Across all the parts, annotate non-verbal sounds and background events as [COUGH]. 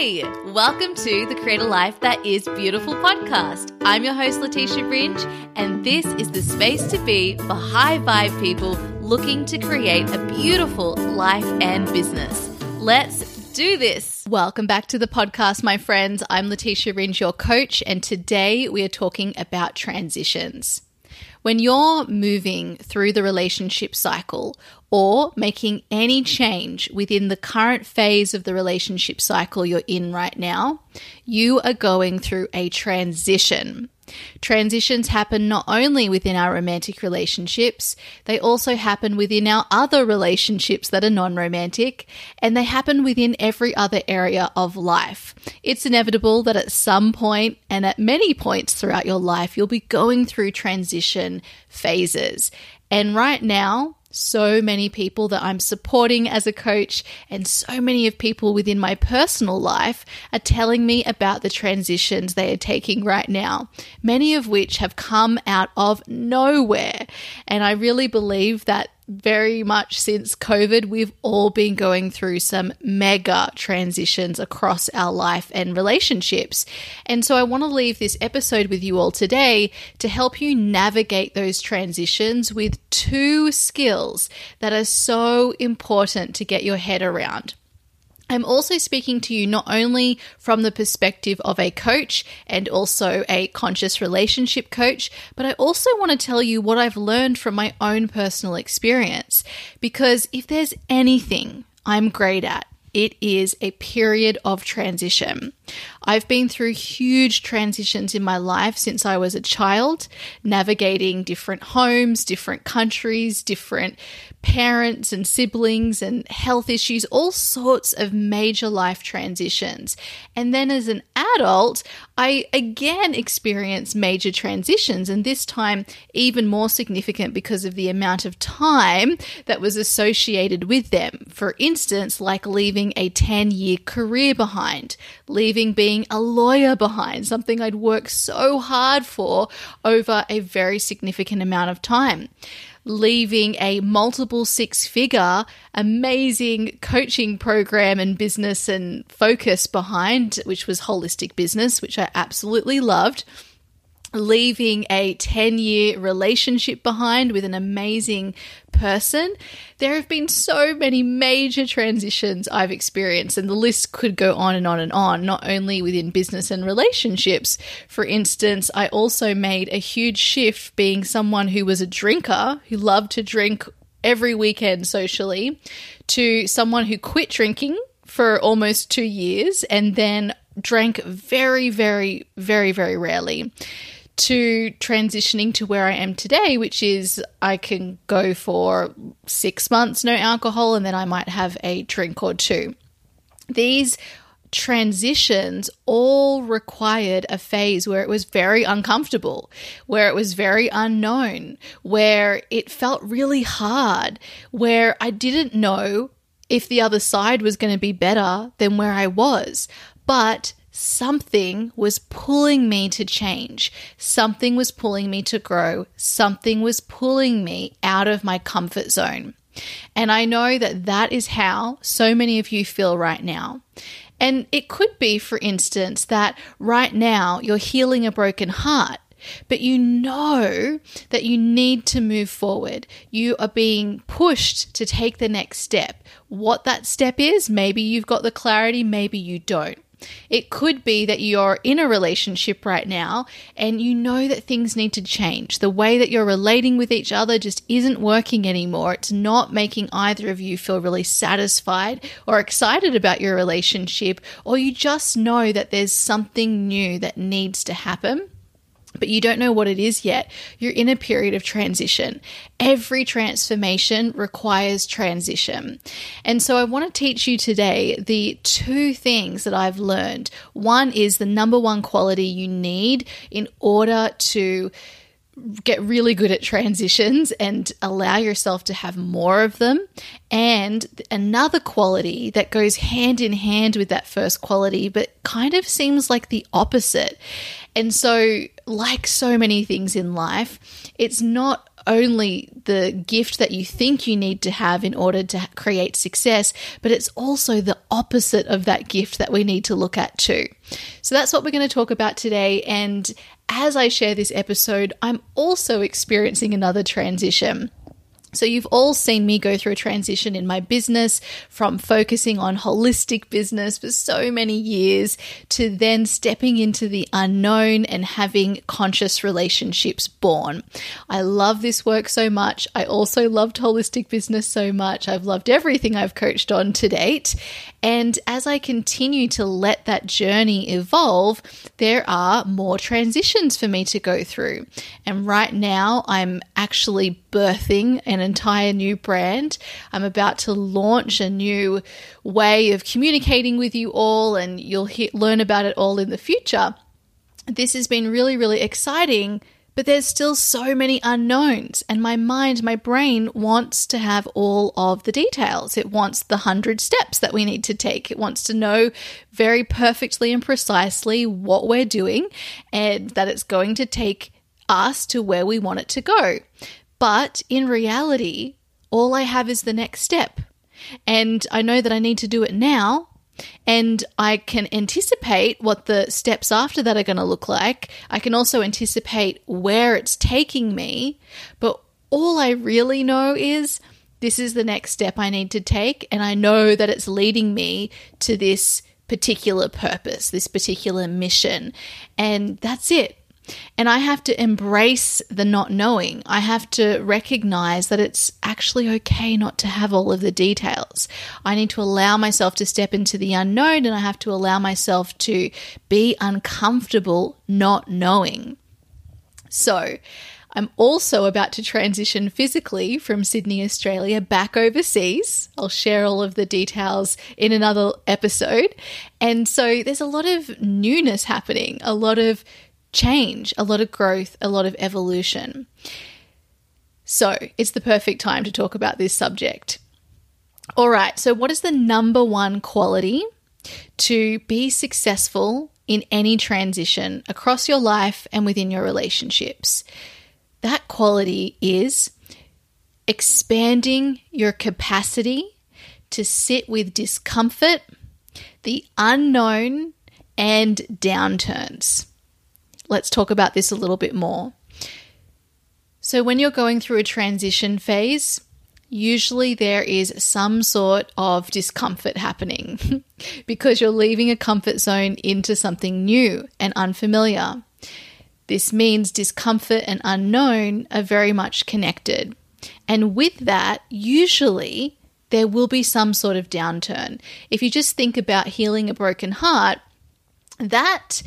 Hey, welcome to the Create a Life That Is Beautiful podcast. I'm your host, Leticia Ringe, and this is the space to be for high vibe people looking to create a beautiful life and business. Let's do this. Welcome back to the podcast, my friends. I'm Leticia Ringe, your coach, and today we are talking about transitions. When you're moving through the relationship cycle or making any change within the current phase of the relationship cycle you're in right now, you are going through a transition. Transitions happen not only within our romantic relationships, they also happen within our other relationships that are non romantic, and they happen within every other area of life. It's inevitable that at some point and at many points throughout your life, you'll be going through transition phases. And right now, so many people that I'm supporting as a coach, and so many of people within my personal life are telling me about the transitions they are taking right now, many of which have come out of nowhere. And I really believe that very much since COVID, we've all been going through some mega transitions across our life and relationships. And so I want to leave this episode with you all today to help you navigate those transitions with two skills that are so important to get your head around. I'm also speaking to you not only from the perspective of a coach and also a conscious relationship coach, but I also want to tell you what I've learned from my own personal experience. Because if there's anything I'm great at, it is a period of transition. I've been through huge transitions in my life since I was a child, navigating different homes, different countries, different parents and siblings and health issues, all sorts of major life transitions. And then as an adult, I again experienced major transitions, and this time even more significant because of the amount of time that was associated with them. For instance, like leaving a 10 year career behind, leaving being a lawyer behind, something I'd worked so hard for over a very significant amount of time leaving a multiple six figure, amazing coaching program and business and focus behind, which was holistic business, which I absolutely loved leaving a 10 year relationship behind with an amazing person. There have been so many major transitions I've experienced, and the list could go on and on and on, not only within business and relationships. For instance, I also made a huge shift being someone who was a drinker, who loved to drink every weekend socially, to someone who quit drinking for almost two years and then drank very, very, very, very rarely to transitioning to where I am today, which is I can go for six months no alcohol and then I might have a drink or two. These transitions all required a phase where it was very uncomfortable, where it was very unknown, where it felt really hard, where I didn't know if the other side was going to be better than where I was. But something was pulling me to change. Something was pulling me to grow. Something was pulling me out of my comfort zone. And I know that that is how so many of you feel right now. And it could be, for instance, that right now you're healing a broken heart. But you know that you need to move forward. You are being pushed to take the next step. What that step is, maybe you've got the clarity, maybe you don't. It could be that you're in a relationship right now and you know that things need to change. The way that you're relating with each other just isn't working anymore. It's not making either of you feel really satisfied or excited about your relationship, or you just know that there's something new that needs to happen but you don't know what it is yet, you're in a period of transition. Every transformation requires transition. And so I want to teach you today the two things that I've learned. One is the number one quality you need in order to get really good at transitions and allow yourself to have more of them. And another quality that goes hand in hand with that first quality, but kind of seems like the opposite. And so, like so many things in life, it's not only the gift that you think you need to have in order to create success, but it's also the opposite of that gift that we need to look at too. So that's what we're going to talk about today. And as I share this episode, I'm also experiencing another transition. So, you've all seen me go through a transition in my business from focusing on holistic business for so many years to then stepping into the unknown and having conscious relationships born. I love this work so much. I also loved holistic business so much. I've loved everything I've coached on to date. And as I continue to let that journey evolve, there are more transitions for me to go through. And right now, I'm actually birthing an entire new brand. I'm about to launch a new way of communicating with you all, and you'll he- learn about it all in the future. This has been really, really exciting but there's still so many unknowns, and my mind, my brain wants to have all of the details. It wants the hundred steps that we need to take. It wants to know very perfectly and precisely what we're doing and that it's going to take us to where we want it to go. But in reality, all I have is the next step. And I know that I need to do it now and I can anticipate what the steps after that are going to look like. I can also anticipate where it's taking me, but all I really know is this is the next step I need to take, and I know that it's leading me to this particular purpose, this particular mission, and that's it. And I have to embrace the not knowing. I have to recognize that it's actually okay not to have all of the details. I need to allow myself to step into the unknown and I have to allow myself to be uncomfortable not knowing. So, I'm also about to transition physically from Sydney, Australia, back overseas. I'll share all of the details in another episode. And so there's a lot of newness happening, a lot of change, a lot of growth, a lot of evolution. So it's the perfect time to talk about this subject. All right, so what is the number one quality to be successful in any transition across your life and within your relationships? That quality is expanding your capacity to sit with discomfort, the unknown, and downturns. Let's talk about this a little bit more. So, when you're going through a transition phase, usually there is some sort of discomfort happening [LAUGHS] because you're leaving a comfort zone into something new and unfamiliar. This means discomfort and unknown are very much connected. And with that, usually there will be some sort of downturn. If you just think about healing a broken heart, that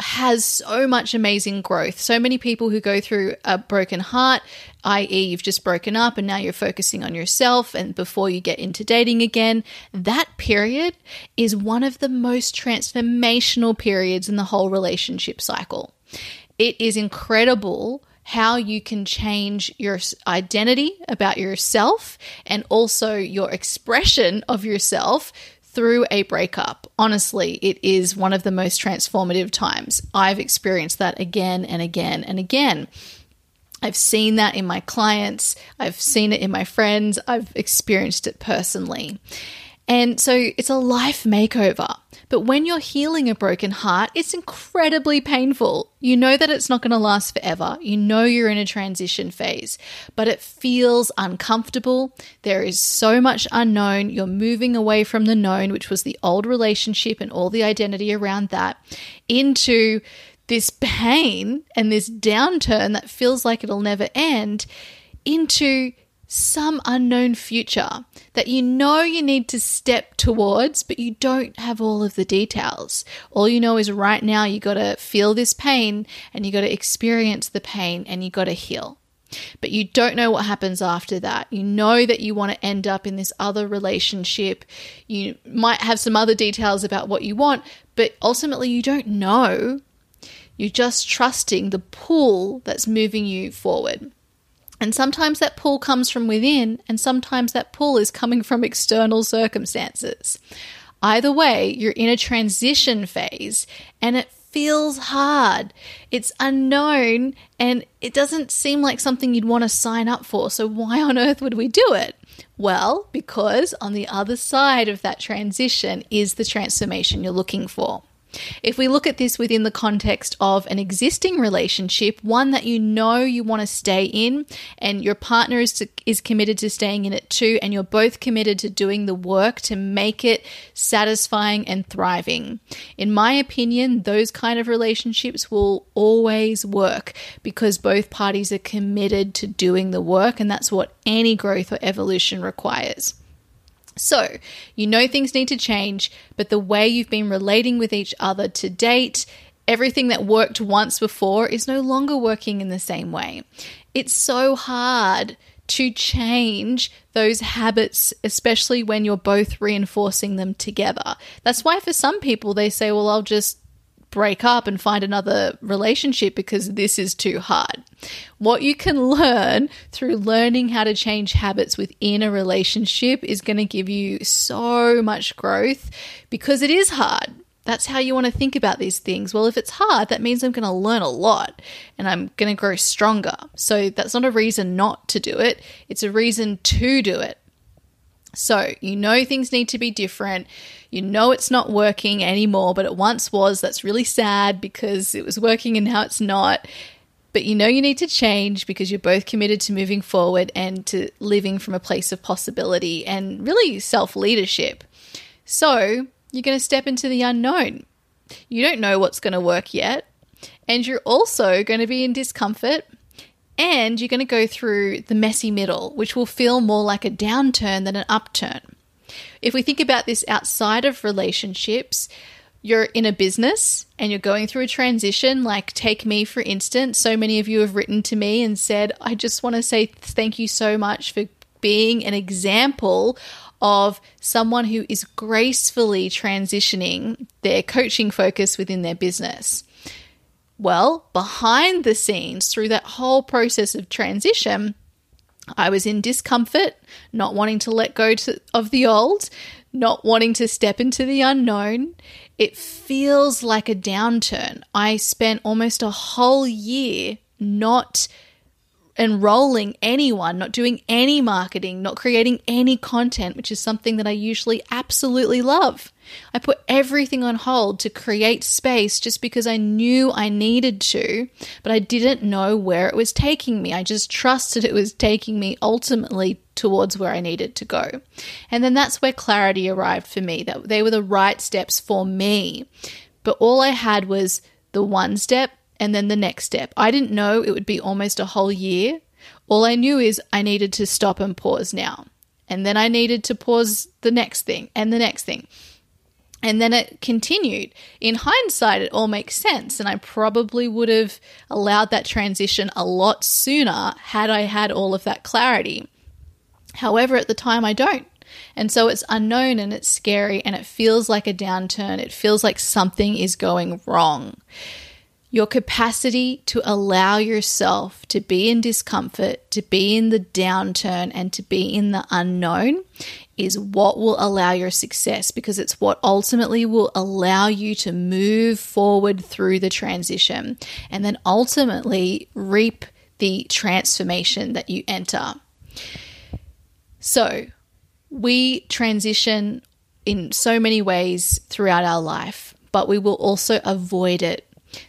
has so much amazing growth. So many people who go through a broken heart, i.e., you've just broken up and now you're focusing on yourself, and before you get into dating again, that period is one of the most transformational periods in the whole relationship cycle. It is incredible how you can change your identity about yourself and also your expression of yourself through a breakup. Honestly, it is one of the most transformative times. I've experienced that again and again and again. I've seen that in my clients, I've seen it in my friends, I've experienced it personally. And so it's a life makeover. But when you're healing a broken heart, it's incredibly painful. You know that it's not going to last forever. You know you're in a transition phase, but it feels uncomfortable. There is so much unknown. You're moving away from the known, which was the old relationship and all the identity around that, into this pain and this downturn that feels like it'll never end, into some unknown future that you know you need to step towards, but you don't have all of the details. All you know is right now you got to feel this pain and you got to experience the pain and you got to heal. But you don't know what happens after that. You know that you want to end up in this other relationship. You might have some other details about what you want, but ultimately you don't know. You're just trusting the pull that's moving you forward. And sometimes that pull comes from within, and sometimes that pull is coming from external circumstances. Either way, you're in a transition phase, and it feels hard. It's unknown and it doesn't seem like something you'd want to sign up for. So, why on earth would we do it? Well, because on the other side of that transition is the transformation you're looking for. If we look at this within the context of an existing relationship, one that you know you want to stay in, and your partner is, to, is committed to staying in it too, and you're both committed to doing the work to make it satisfying and thriving. In my opinion, those kind of relationships will always work because both parties are committed to doing the work, and that's what any growth or evolution requires. So, you know things need to change, but the way you've been relating with each other to date, everything that worked once before is no longer working in the same way. It's so hard to change those habits, especially when you're both reinforcing them together. That's why for some people they say, well, I'll just break up and find another relationship because this is too hard. What you can learn through learning how to change habits within a relationship is going to give you so much growth because it is hard. That's how you want to think about these things. Well, if it's hard, that means I'm going to learn a lot and I'm going to grow stronger. So that's not a reason not to do it, it's a reason to do it. So, you know things need to be different. You know it's not working anymore, but it once was. That's really sad because it was working and now it's not. But you know you need to change because you're both committed to moving forward and to living from a place of possibility and really self leadership. So, you're going to step into the unknown. You don't know what's going to work yet. And you're also going to be in discomfort and you're going to go through the messy middle, which will feel more like a downturn than an upturn. If we think about this outside of relationships, you're in a business and you're going through a transition, like take me for instance. So many of you have written to me and said, I just want to say thank you so much for being an example of someone who is gracefully transitioning their coaching focus within their business. Well, behind the scenes, through that whole process of transition, I was in discomfort, not wanting to let go to, of the old, not wanting to step into the unknown. It feels like a downturn. I spent almost a whole year not enrolling anyone, not doing any marketing, not creating any content, which is something that I usually absolutely love. I put everything on hold to create space just because I knew I needed to, but I didn't know where it was taking me. I just trusted it was taking me ultimately towards where I needed to go. And then that's where clarity arrived for me, that they were the right steps for me. But all I had was the one step and then the next step. I didn't know it would be almost a whole year. All I knew is I needed to stop and pause now. And then I needed to pause the next thing and the next thing. And then it continued. In hindsight, it all makes sense. And I probably would have allowed that transition a lot sooner had I had all of that clarity. However, at the time, I don't. And so it's unknown and it's scary and it feels like a downturn. It feels like something is going wrong. Your capacity to allow yourself to be in discomfort, to be in the downturn, and to be in the unknown is what will allow your success because it's what ultimately will allow you to move forward through the transition and then ultimately reap the transformation that you enter. So, we transition in so many ways throughout our life, but we will also avoid it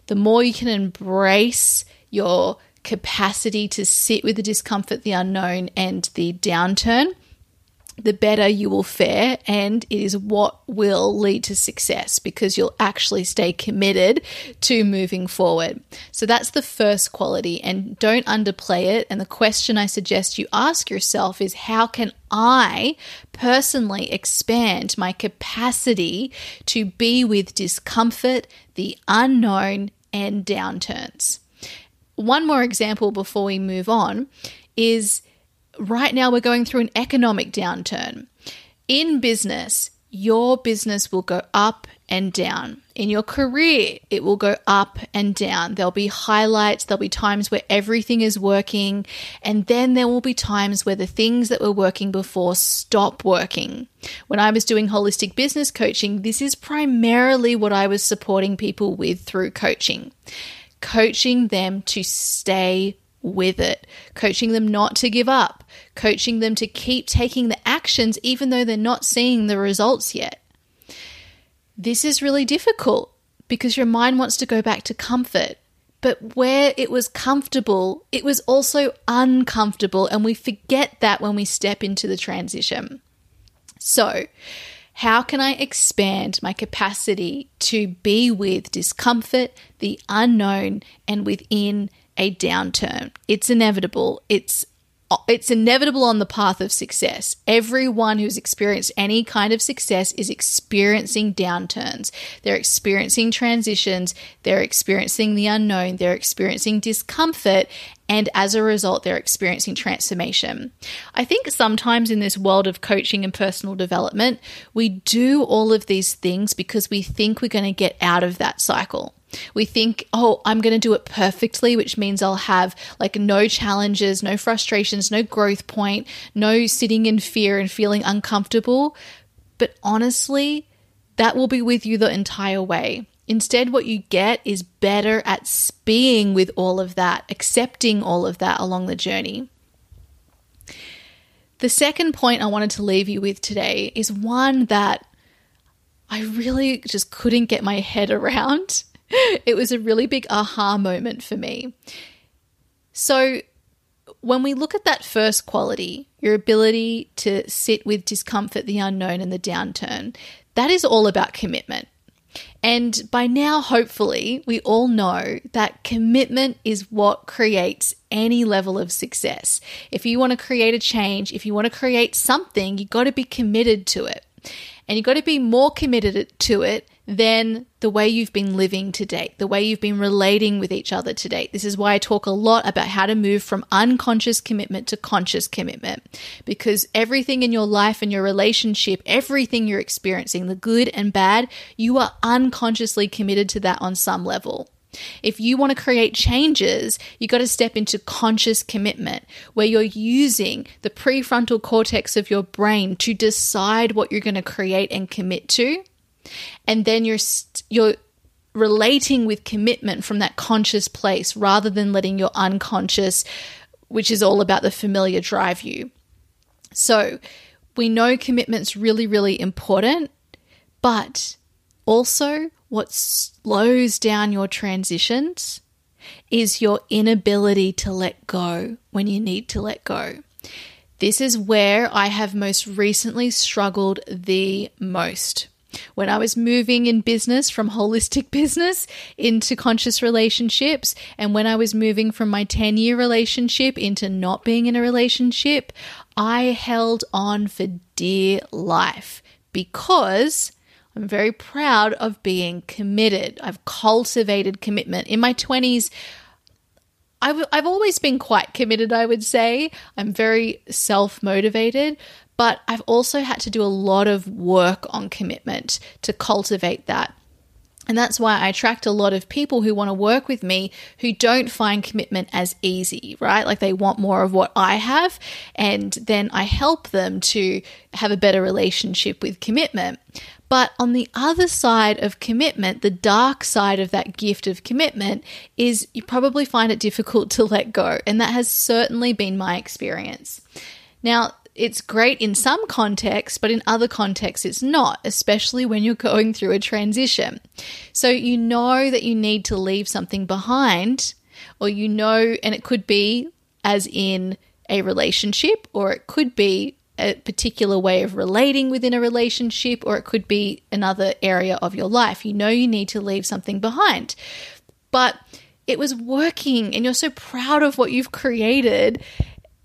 the more you can embrace your capacity to sit with the discomfort, the unknown, and the downturn, the better you will fare. And it is what will lead to success because you'll actually stay committed to moving forward. So that's the first quality. And don't underplay it. And the question I suggest you ask yourself is how can I personally expand my capacity to be with discomfort, the unknown, and downturns? One more example before we move on is right now we're going through an economic downturn. In business, your business will go up and down. In your career, it will go up and down. There'll be highlights, there'll be times where everything is working, and then there will be times where the things that were working before stop working. When I was doing holistic business coaching, this is primarily what I was supporting people with through coaching. Coaching them to stay with it, coaching them not to give up, coaching them to keep taking the actions even though they're not seeing the results yet. This is really difficult because your mind wants to go back to comfort. But where it was comfortable, it was also uncomfortable, and we forget that when we step into the transition. So, how can I expand my capacity to be with discomfort, the unknown, and within a downturn. It's inevitable. It's it's inevitable on the path of success. Everyone who's experienced any kind of success is experiencing downturns. They're experiencing transitions, they're experiencing the unknown, they're experiencing discomfort, and as a result, they're experiencing transformation. I think sometimes in this world of coaching and personal development, we do all of these things because we think we're going to get out of that cycle. We think, oh, I'm going to do it perfectly, which means I'll have like no challenges, no frustrations, no growth point, no sitting in fear and feeling uncomfortable. But honestly, that will be with you the entire way. Instead, what you get is better at being with all of that, accepting all of that along the journey. The second point I wanted to leave you with today is one that I really just couldn't get my head around. [LAUGHS] it was a really big aha moment for me. So, when we look at that first quality, your ability to sit with discomfort, the unknown, and the downturn, that is all about commitment. And by now, hopefully, we all know that commitment is what creates any level of success. If you want to create a change, if you want to create something, you've got to be committed to it. And you've got to be more committed to it than the way you've been living to date, the way you've been relating with each other to date. This is why I talk a lot about how to move from unconscious commitment to conscious commitment. Because everything in your life and your relationship, everything you're experiencing, the good and bad, you are unconsciously committed to that on some level. If you want to create changes, you've got to step into conscious commitment where you're using the prefrontal cortex of your brain to decide what you're going to create and commit to and then you're st- you're relating with commitment from that conscious place rather than letting your unconscious which is all about the familiar drive you so we know commitment's really really important but also what slows down your transitions is your inability to let go when you need to let go this is where I have most recently struggled the most. When I was moving in business from holistic [LAUGHS] business into conscious relationships, and when I was moving from my 10 year relationship into not being in a relationship, I held on for dear life because I'm very proud of being committed. I've cultivated commitment. In my 20s, I've, I've always been quite committed, I would say. I'm very self motivated, but I've also had to do a lot of work on commitment to cultivate that. And that's why I attract a lot of people who want to work with me who don't find commitment as easy, right? Like they want more of what I have. And then I help them to have a better relationship with commitment. But on the other side of commitment, the dark side of that gift of commitment is you probably find it difficult to let go. And that has certainly been my experience. Now, it's great in some contexts, but in other contexts, it's not, especially when you're going through a transition. So you know that you need to leave something behind, or you know, and it could be as in a relationship, or it could be a particular way of relating within a relationship, or it could be another area of your life. You know, you need to leave something behind. But it was working, and you're so proud of what you've created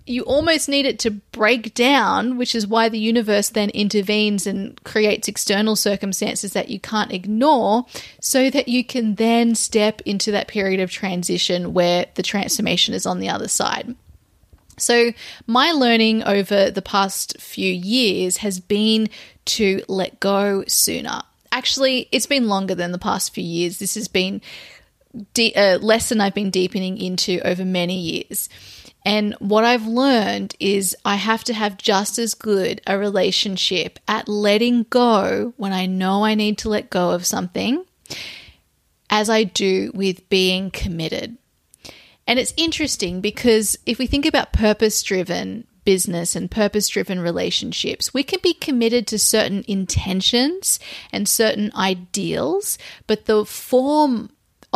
you almost need it to break down, which is why the universe then intervenes and creates external circumstances that you can't ignore, so that you can then step into that period of transition where the transformation is on the other side. So, my learning over the past few years has been to let go sooner. Actually, it's been longer than the past few years. This has been a uh, lesson I've been deepening into over many years. And what I've learned is I have to have just as good a relationship at letting go when I know I need to let go of something as I do with being committed. And it's interesting because if we think about purpose driven business and purpose driven relationships, we can be committed to certain intentions and certain ideals, but the form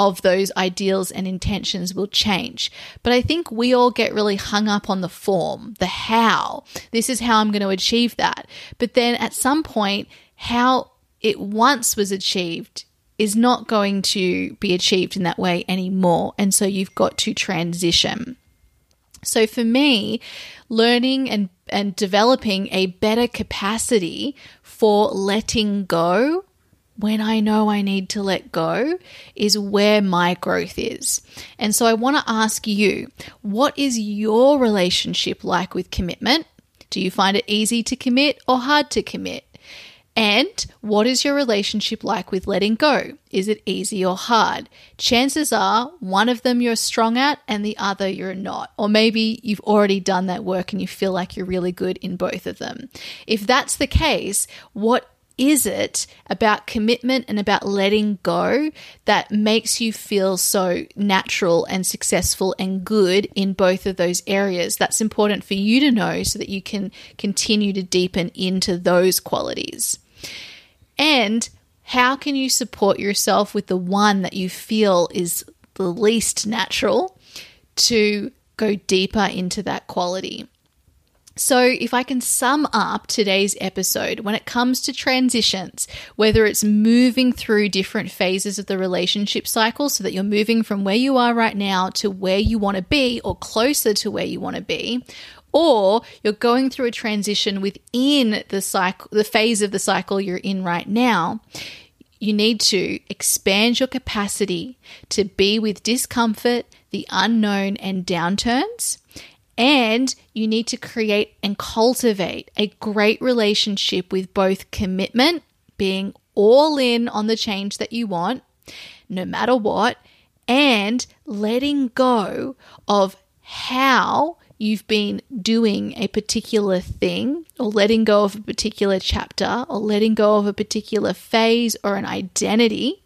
of those ideals and intentions will change. But I think we all get really hung up on the form, the how. This is how I'm going to achieve that. But then at some point, how it once was achieved is not going to be achieved in that way anymore. And so you've got to transition. So for me, learning and, and developing a better capacity for letting go when I know I need to let go is where my growth is. And so I want to ask you, what is your relationship like with commitment? Do you find it easy to commit or hard to commit? And what is your relationship like with letting go? Is it easy or hard? Chances are one of them you're strong at and the other you're not. Or maybe you've already done that work and you feel like you're really good in both of them. If that's the case, what is it about commitment and about letting go that makes you feel so natural and successful and good in both of those areas? That's important for you to know so that you can continue to deepen into those qualities. And how can you support yourself with the one that you feel is the least natural to go deeper into that quality? So, if I can sum up today's episode, when it comes to transitions, whether it's moving through different phases of the relationship cycle so that you're moving from where you are right now to where you want to be or closer to where you want to be, or you're going through a transition within the cycle, the phase of the cycle you're in right now, you need to expand your capacity to be with discomfort, the unknown, and downturns. And you need to create and cultivate a great relationship with both commitment, being all in on the change that you want, no matter what, and letting go of how you've been doing a particular thing or letting go of a particular chapter or letting go of a particular phase or an identity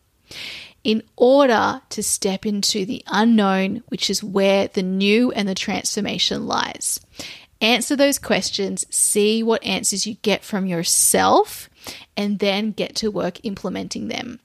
in order to step into the unknown, which is where the new and the transformation lies. Answer those questions, see what answers you get from yourself, and then get to work implementing them.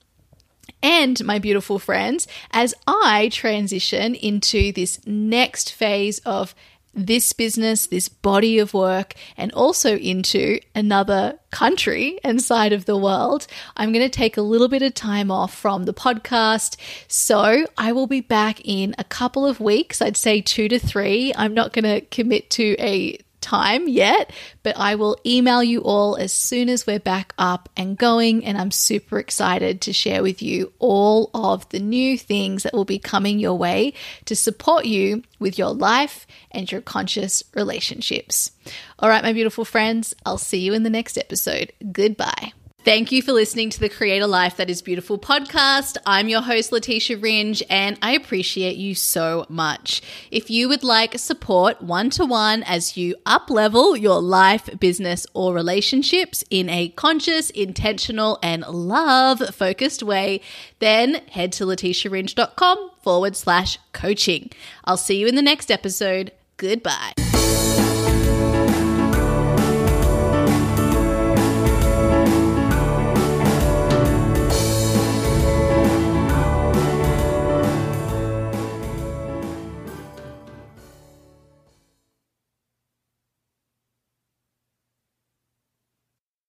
And my beautiful friends, as I transition into this next phase of this business, this body of work, and also into another country and side of the world, I'm going to take a little bit of time off from the podcast. So I will be back in a couple of weeks. I'd say two to three. I'm not going to commit to a time yet, but I will email you all as soon as we're back up and going. And I'm super excited to share with you all of the new things that will be coming your way to support you with your life and your conscious relationships. All right, my beautiful friends, I'll see you in the next episode. Goodbye. Thank you for listening to the Create a Life That Is Beautiful podcast. I'm your host, Leticia Ringe, and I appreciate you so much. If you would like support one to one as you up level your life, business, or relationships in a conscious, intentional, and love focused way, then head to leticiaringe.com forward slash coaching. I'll see you in the next episode. Goodbye.